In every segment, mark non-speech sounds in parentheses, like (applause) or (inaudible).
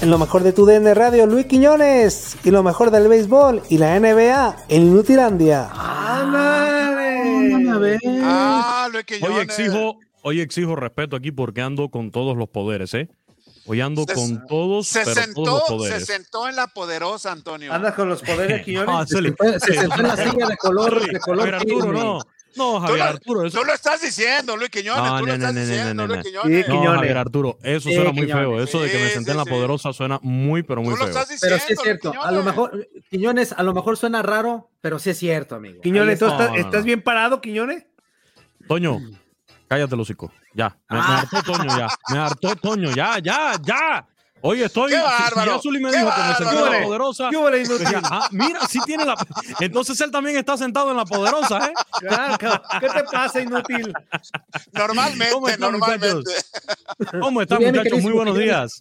En lo mejor de tu DN Radio, Luis Quiñones. Y lo mejor del béisbol y la NBA en Inutilandia. ¡Ándale! Ah, Luis Hoy Quiñones. exijo, hoy exijo respeto aquí porque ando con todos los poderes, ¿eh? Hoy ando Se- con todos, Se pero sentó, todos los se poderes. sentó en la poderosa, Antonio. Andas con los poderes, (laughs) Quiñones. Ah, Zuli. Se, se sentó en la silla de color, de color Arturo, cisne. No. Tú Javier lo, Arturo, eso. tú lo estás diciendo, Luis Quiñones. No, tú lo no, estás no, no, diciendo, no, no, Luis no. Quiñones. Sí, No, Quiñones. Javier Arturo, eso Sí, suena muy Quiñones. feo. Eso de que me senté sí, en la sí. poderosa suena muy, pero muy Tú lo feo. estás diciendo. Pero sí es Luis cierto. A lo mejor, Quiñones, a lo mejor suena raro, pero sí es cierto, amigo. Quiñones, ¿tú No, estás, no, no. estás bien parado, Quiñones? Toño, cállate, hocico. Ya. Me, me Ah. hartó Toño, ya. Me hartó Toño, ya, ya, ya. Oye, estoy. ¡Qué si- si bárbaro! ya Zuli me ¡Qué dijo que me senté en la poderosa. ¿Qué hubo, la pues ya, ah, mira, sí tiene la. Entonces él también está sentado en la poderosa, ¿eh? ¿Qué te pasa, inútil? Normalmente, ¿Cómo están, normalmente. ¿Cómo están, bien, muchachos? Muy buenos días.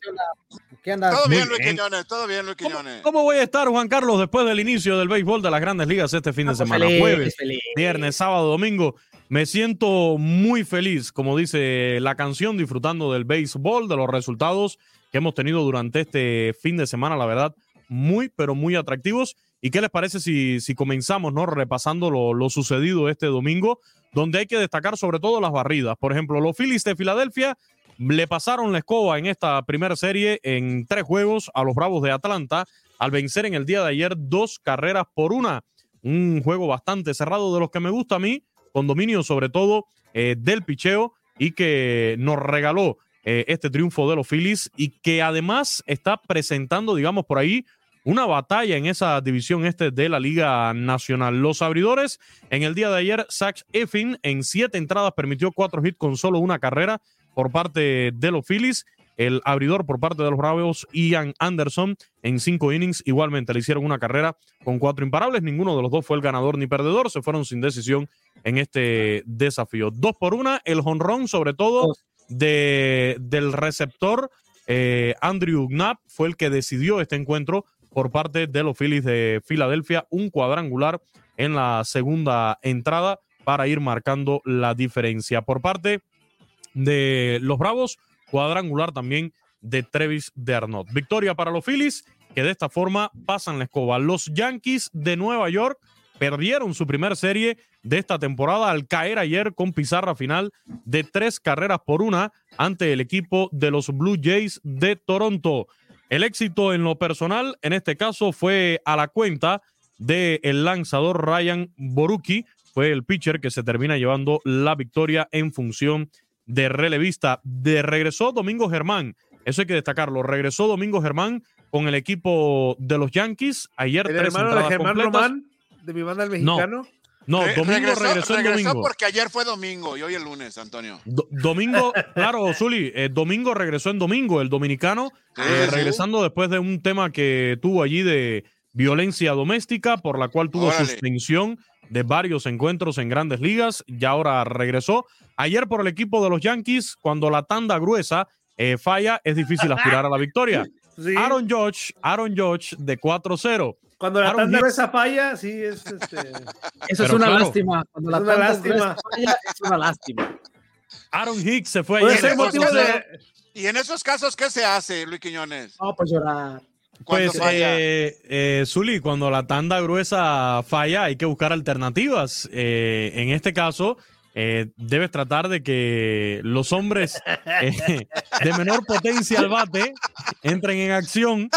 ¿Qué andas? Todo bien, Luis. Quiñones. Todo bien, Luis ¿Cómo, Quiñones. cómo voy a estar, Juan Carlos, después del inicio del béisbol de las grandes ligas este fin de semana? Feliz, Jueves, feliz. viernes, sábado, domingo. Me siento muy feliz, como dice la canción, disfrutando del béisbol, de los resultados que hemos tenido durante este fin de semana, la verdad, muy, pero muy atractivos. ¿Y qué les parece si, si comenzamos, ¿no? Repasando lo, lo sucedido este domingo, donde hay que destacar sobre todo las barridas. Por ejemplo, los Phillies de Filadelfia le pasaron la escoba en esta primera serie en tres juegos a los Bravos de Atlanta al vencer en el día de ayer dos carreras por una. Un juego bastante cerrado de los que me gusta a mí, con dominio sobre todo eh, del picheo y que nos regaló eh, este triunfo de los Phillies y que además está presentando, digamos, por ahí una batalla en esa división este de la Liga Nacional. Los abridores, en el día de ayer, Zach Effin en siete entradas permitió cuatro hits con solo una carrera por parte de los Phillies. El abridor por parte de los Bravos, Ian Anderson, en cinco innings, igualmente le hicieron una carrera con cuatro imparables. Ninguno de los dos fue el ganador ni perdedor. Se fueron sin decisión en este desafío. Dos por una, el jonrón, sobre todo de, del receptor eh, Andrew Knapp, fue el que decidió este encuentro por parte de los Phillies de Filadelfia. Un cuadrangular en la segunda entrada para ir marcando la diferencia. Por parte de los Bravos, cuadrangular también de Trevis Dernot. Victoria para los Phillies, que de esta forma pasan la escoba. Los Yankees de Nueva York perdieron su primer serie de esta temporada al caer ayer con pizarra final de tres carreras por una ante el equipo de los Blue Jays de Toronto. El éxito en lo personal, en este caso, fue a la cuenta del lanzador Ryan Boruki, fue el pitcher que se termina llevando la victoria en función de relevista. De regresó Domingo Germán, eso hay que destacarlo. Regresó Domingo Germán con el equipo de los Yankees. Ayer El tres hermano de Germán completas. Román, de mi banda el mexicano. No, Re- Domingo regresó, el domingo. porque ayer fue domingo y hoy el lunes, Antonio. Do- domingo, claro, Zuli, eh, Domingo regresó en domingo, el dominicano, Sí, eh, sí. regresando después de un tema que tuvo allí de violencia doméstica, por la cual tuvo Órale. suspensión de varios encuentros en grandes ligas, y ahora regresó. Ayer por el equipo de los Yankees, cuando la tanda gruesa eh, falla, es difícil aspirar a la victoria. (laughs) Sí. Aaron Judge, Aaron Judge de 4-0. Cuando la Aaron tanda Hicks- esa falla, sí es este. (laughs) Eso es una claro, lástima. Cuando la tanda lástima. gruesa falla, es una lástima. Aaron Hicks se fue Puede ayer ser de motivo 4-0. de. Y en esos casos, ¿qué se hace, Luis Quiñones? No, pues llorar. Pues, eh, eh, Zuli, cuando la tanda gruesa falla, hay que buscar alternativas. Eh, en este caso, eh, debes tratar de que los hombres eh, de menor potencia al bate entren en acción,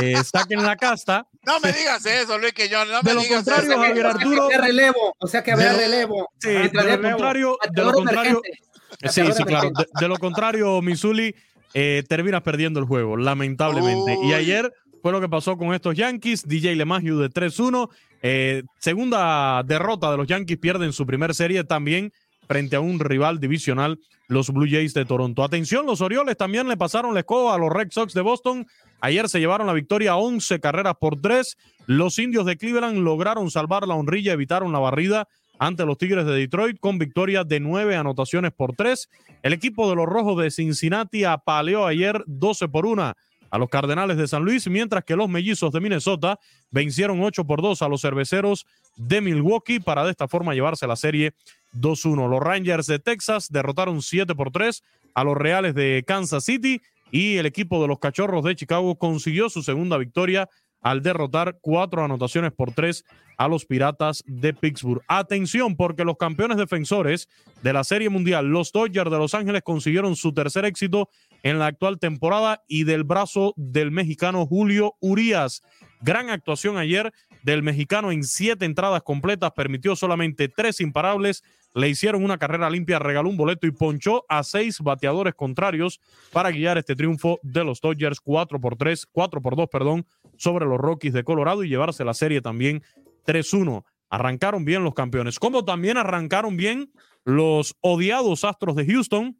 eh, saquen la casta. No me digas eso, Luis Quiñones. No De me lo digas contrario, eso. Javier Arturo. Que relevo, o sea que había De- relevo. Sí, de lo contrario, de lo contrario, emergente. Sí, sí, claro. De, de lo contrario, Missouli, eh, terminas perdiendo el juego, lamentablemente. Y ayer fue lo que pasó con estos Yankees. DJ LeMahieu de 3-1. Eh, segunda derrota de los Yankees, pierden su primer serie también frente a un rival divisional, los Blue Jays de Toronto. Atención, los Orioles también le pasaron la escoba a los Red Sox de Boston. Ayer se llevaron la victoria 11 carreras por 3. Los indios de Cleveland lograron salvar la honrilla, evitaron la barrida ante los Tigres de Detroit con victoria de 9 anotaciones por 3. El equipo de los Rojos de Cincinnati apaleó ayer 12 por 1 a los Cardenales de San Luis, mientras que los Mellizos de Minnesota vencieron 8 por 2 a los Cerveceros de Milwaukee para de esta forma llevarse la serie 2-1. Los Rangers de Texas derrotaron 7 por 3 a los Reales de Kansas City y el equipo de los Cachorros de Chicago consiguió su segunda victoria al derrotar cuatro anotaciones por tres a los Piratas de Pittsburgh. Atención, porque los campeones defensores de la Serie Mundial, los Dodgers de Los Ángeles, consiguieron su tercer éxito en la actual temporada y del brazo del mexicano Julio Urias. Gran actuación ayer del mexicano en siete entradas completas, permitió solamente tres imparables, le hicieron una carrera limpia, regaló un boleto y ponchó a seis bateadores contrarios para guiar este triunfo de los Dodgers 4 por 3, 4 por 2, perdón, sobre los Rockies de Colorado y llevarse la serie también 3-1. Arrancaron bien los campeones, como también arrancaron bien los odiados Astros de Houston,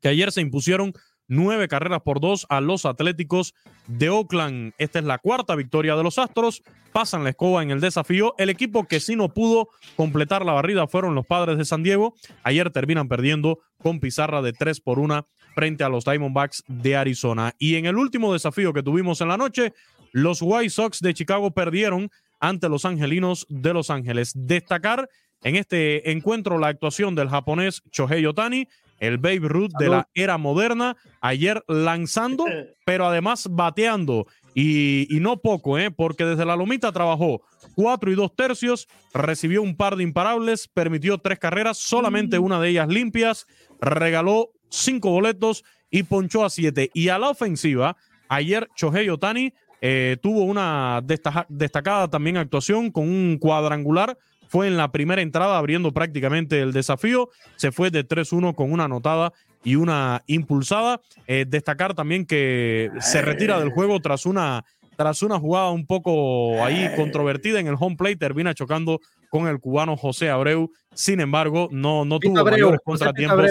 que ayer se impusieron nueve carreras por dos a los Atléticos de Oakland. Esta es la cuarta victoria de los Astros. Pasan la escoba en el desafío. El equipo que sí no pudo completar la barrida fueron los padres de San Diego. Ayer terminan perdiendo con pizarra de tres por una frente a los Diamondbacks de Arizona. Y en el último desafío que tuvimos en la noche, los White Sox de Chicago perdieron ante los Angelinos de Los Ángeles. Destacar en este encuentro la actuación del japonés Shohei Otani, el Babe Ruth de la era moderna, ayer lanzando, (laughs) pero además bateando. Y, y, no poco, ¿eh? porque desde la lomita trabajó cuatro y dos tercios, recibió un par de imparables, permitió tres carreras, solamente una de ellas limpias, regaló cinco boletos y ponchó a siete. Y a la ofensiva, ayer Shohei Otani eh, tuvo una destacada también actuación con un cuadrangular fue en la primera entrada abriendo prácticamente el desafío. Se fue de 3-1 con una anotada y una impulsada. Eh, destacar también que se retira del juego tras una, tras una jugada un poco ahí controvertida en el home plate. Termina chocando con el cubano José Abreu. Sin embargo, no, no tuvo mayores contratiempos.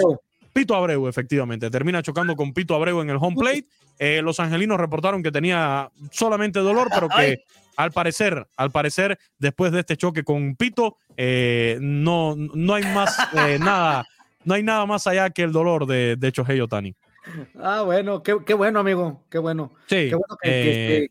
Pito Abreu, efectivamente. Termina chocando con Pito Abreu en el home plate. Eh, los angelinos reportaron que tenía solamente dolor, pero que al parecer, al parecer, después de este choque con Pito, eh, no, no hay más eh, (laughs) nada, no hay nada más allá que el dolor de, de Chohei Otani. Ah, bueno, qué, qué, bueno, amigo, qué bueno. Sí. Qué bueno que, que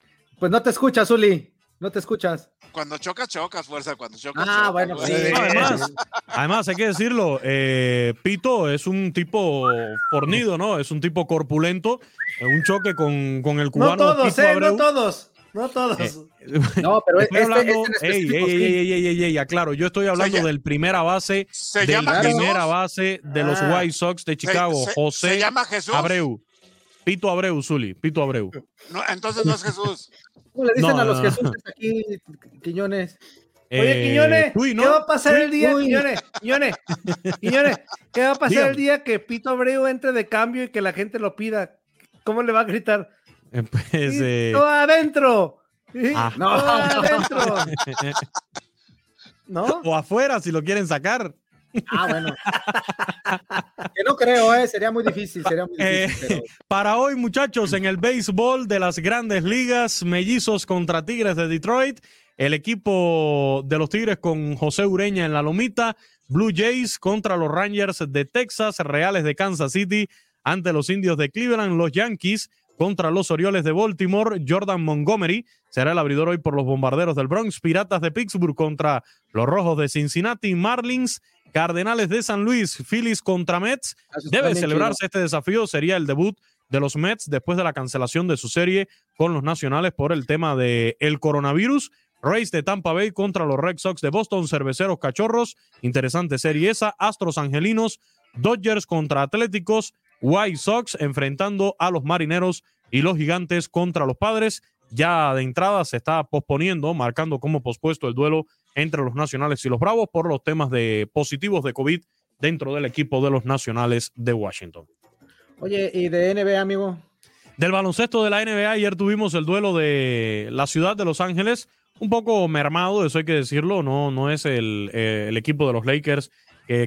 Pues no te escuchas, Uli. No te escuchas. Cuando chocas, chocas, fuerza. Cuando chocas, ah, chocas, bueno, sí. Además, además, hay que decirlo, eh, Pito es un tipo fornido, ¿no? Es un tipo corpulento. Un choque con, con el cubano. No todos, Pito eh, Abreu. no todos. No todos. Eh, (laughs) No, pero estoy este, hablando, este en ey, ey, ey, ey, ey, ey, aclaro, yo estoy hablando del primera base, ¿Se del llama Jesús? primera base de los Ah. White Sox de Chicago, se- José ¿Se llama Jesús? Abreu. Pito Abreu, Zuli, Pito Abreu. No, entonces no es Jesús. (laughs) ¿Cómo le dicen No, a los no, Jesús aquí, Quiñones? Oye, Eh, Quiñones, ¿no? ¿qué va a pasar el día, Uy. Quiñones? Quiñones, Quiñones, ¿qué va a pasar Dígame. el día que Pito Abreu entre de cambio y que la gente lo pida? ¿Cómo le va a gritar? Eh, Pues, eh, ¡Todo adentro! ¿Sí? Ah. ¡Todo adentro! (laughs) ¿No? o afuera si lo quieren sacar. Ah, bueno. (laughs) que no creo, ¿eh? Sería muy difícil, sería muy Eh, difícil. pero- (laughs) Para hoy, muchachos, en el béisbol de las grandes ligas, mellizos contra Tigres de Detroit, el equipo de los Tigres con José Ureña en la lomita, Blue Jays contra los Rangers de Texas, Reales de Kansas City ante los Indios de Cleveland, los Yankees contra los Orioles de Baltimore, Jordan Montgomery será el abridor hoy por los Bombarderos del Bronx, Piratas de Pittsburgh contra los Rojos de Cincinnati, Marlins, Cardenales de San Luis, Phillies contra Mets, Ah, Debe celebrarse este desafío, sería el debut de los Mets después de la cancelación de su serie con los Nacionales por el tema del el coronavirus. Rays de Tampa Bay contra los Red Sox de Boston, Cerveceros Cachorros, interesante serie esa, Astros Angelinos, Dodgers contra Atléticos, White Sox enfrentando a los Marineros y los Gigantes contra los Padres. Ya de entrada se está posponiendo, marcando como pospuesto el duelo entre los Nacionales y los Bravos por los temas de positivos de COVID dentro del equipo de los Nacionales de Washington. Oye, ¿y de NBA, amigo? Del baloncesto de la NBA, ayer tuvimos el duelo de la ciudad de Los Ángeles, un poco mermado, eso hay que decirlo, no, no es el, eh, el equipo de los Lakers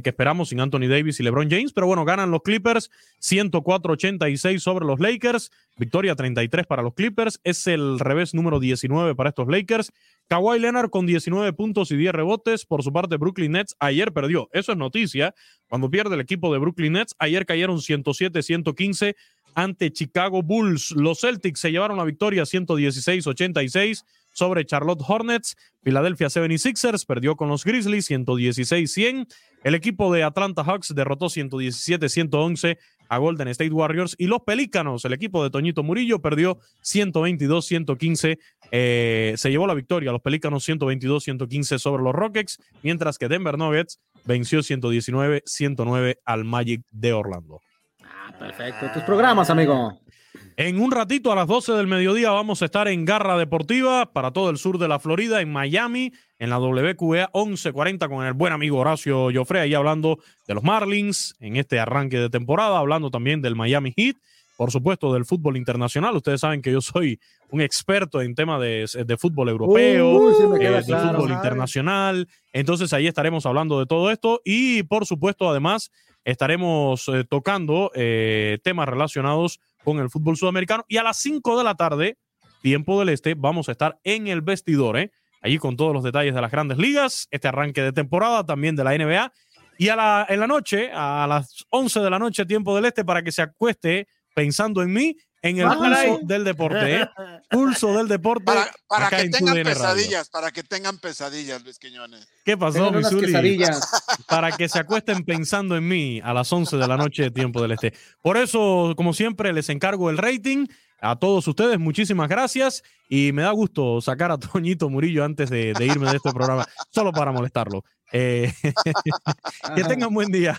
que, esperamos sin Anthony Davis y LeBron James, pero bueno, ganan los Clippers 104-86 sobre los Lakers, victoria 33 para los Clippers, es el revés número 19 para estos Lakers. Kawhi Leonard con 19 puntos y 10 rebotes, por su parte Brooklyn Nets ayer perdió, eso es noticia, cuando pierde el equipo de Brooklyn Nets, ayer cayeron 107-115 ante Chicago Bulls. Los Celtics se llevaron la victoria 116-86 sobre Charlotte Hornets. Philadelphia 76ers perdió con los Grizzlies 116-100. El equipo de Atlanta Hawks derrotó 117-111 a Golden State Warriors. Y los Pelícanos, el equipo de Toñito Murillo, perdió 122-115. Eh, se llevó la victoria los Pelícanos 122-115 sobre los Rockets, mientras que Denver Nuggets venció 119-109 al Magic de Orlando. Perfecto. Tus programas, amigo. En un ratito a las 12 del mediodía vamos a estar en Garra Deportiva para todo el sur de la Florida, en Miami, en la WQA 1140 con el buen amigo Horacio Joffre, ahí hablando de los Marlins en este arranque de temporada, hablando también del Miami Heat, por supuesto del fútbol internacional. Ustedes saben que yo soy un experto en tema de, de fútbol europeo, Uy, eh, de claro. fútbol internacional. Entonces ahí estaremos hablando de todo esto y por supuesto además estaremos eh, tocando eh, temas relacionados con el fútbol sudamericano y a las 5 de la tarde, tiempo del este, vamos a estar en el vestidor, ¿eh? allí con todos los detalles de las grandes ligas, este arranque de temporada también de la NBA y a la, en la noche, a las 11 de la noche, tiempo del este, para que se acueste pensando en mí en el pulso caray. del deporte, ¿eh? (laughs) pulso del deporte. Para, para que en tengan TUDN Radio. pesadillas, para que tengan pesadillas, Luis Quiñones. ¿Qué pasó, Missouri? (laughs) para que se acuesten pensando en mí a las 11 de la noche de tiempo del este. Por eso, como siempre, les encargo el rating. A todos ustedes, muchísimas gracias y me da gusto sacar a Toñito Murillo antes de, de irme de este programa, solo para molestarlo. Eh, (laughs) que tengan buen día.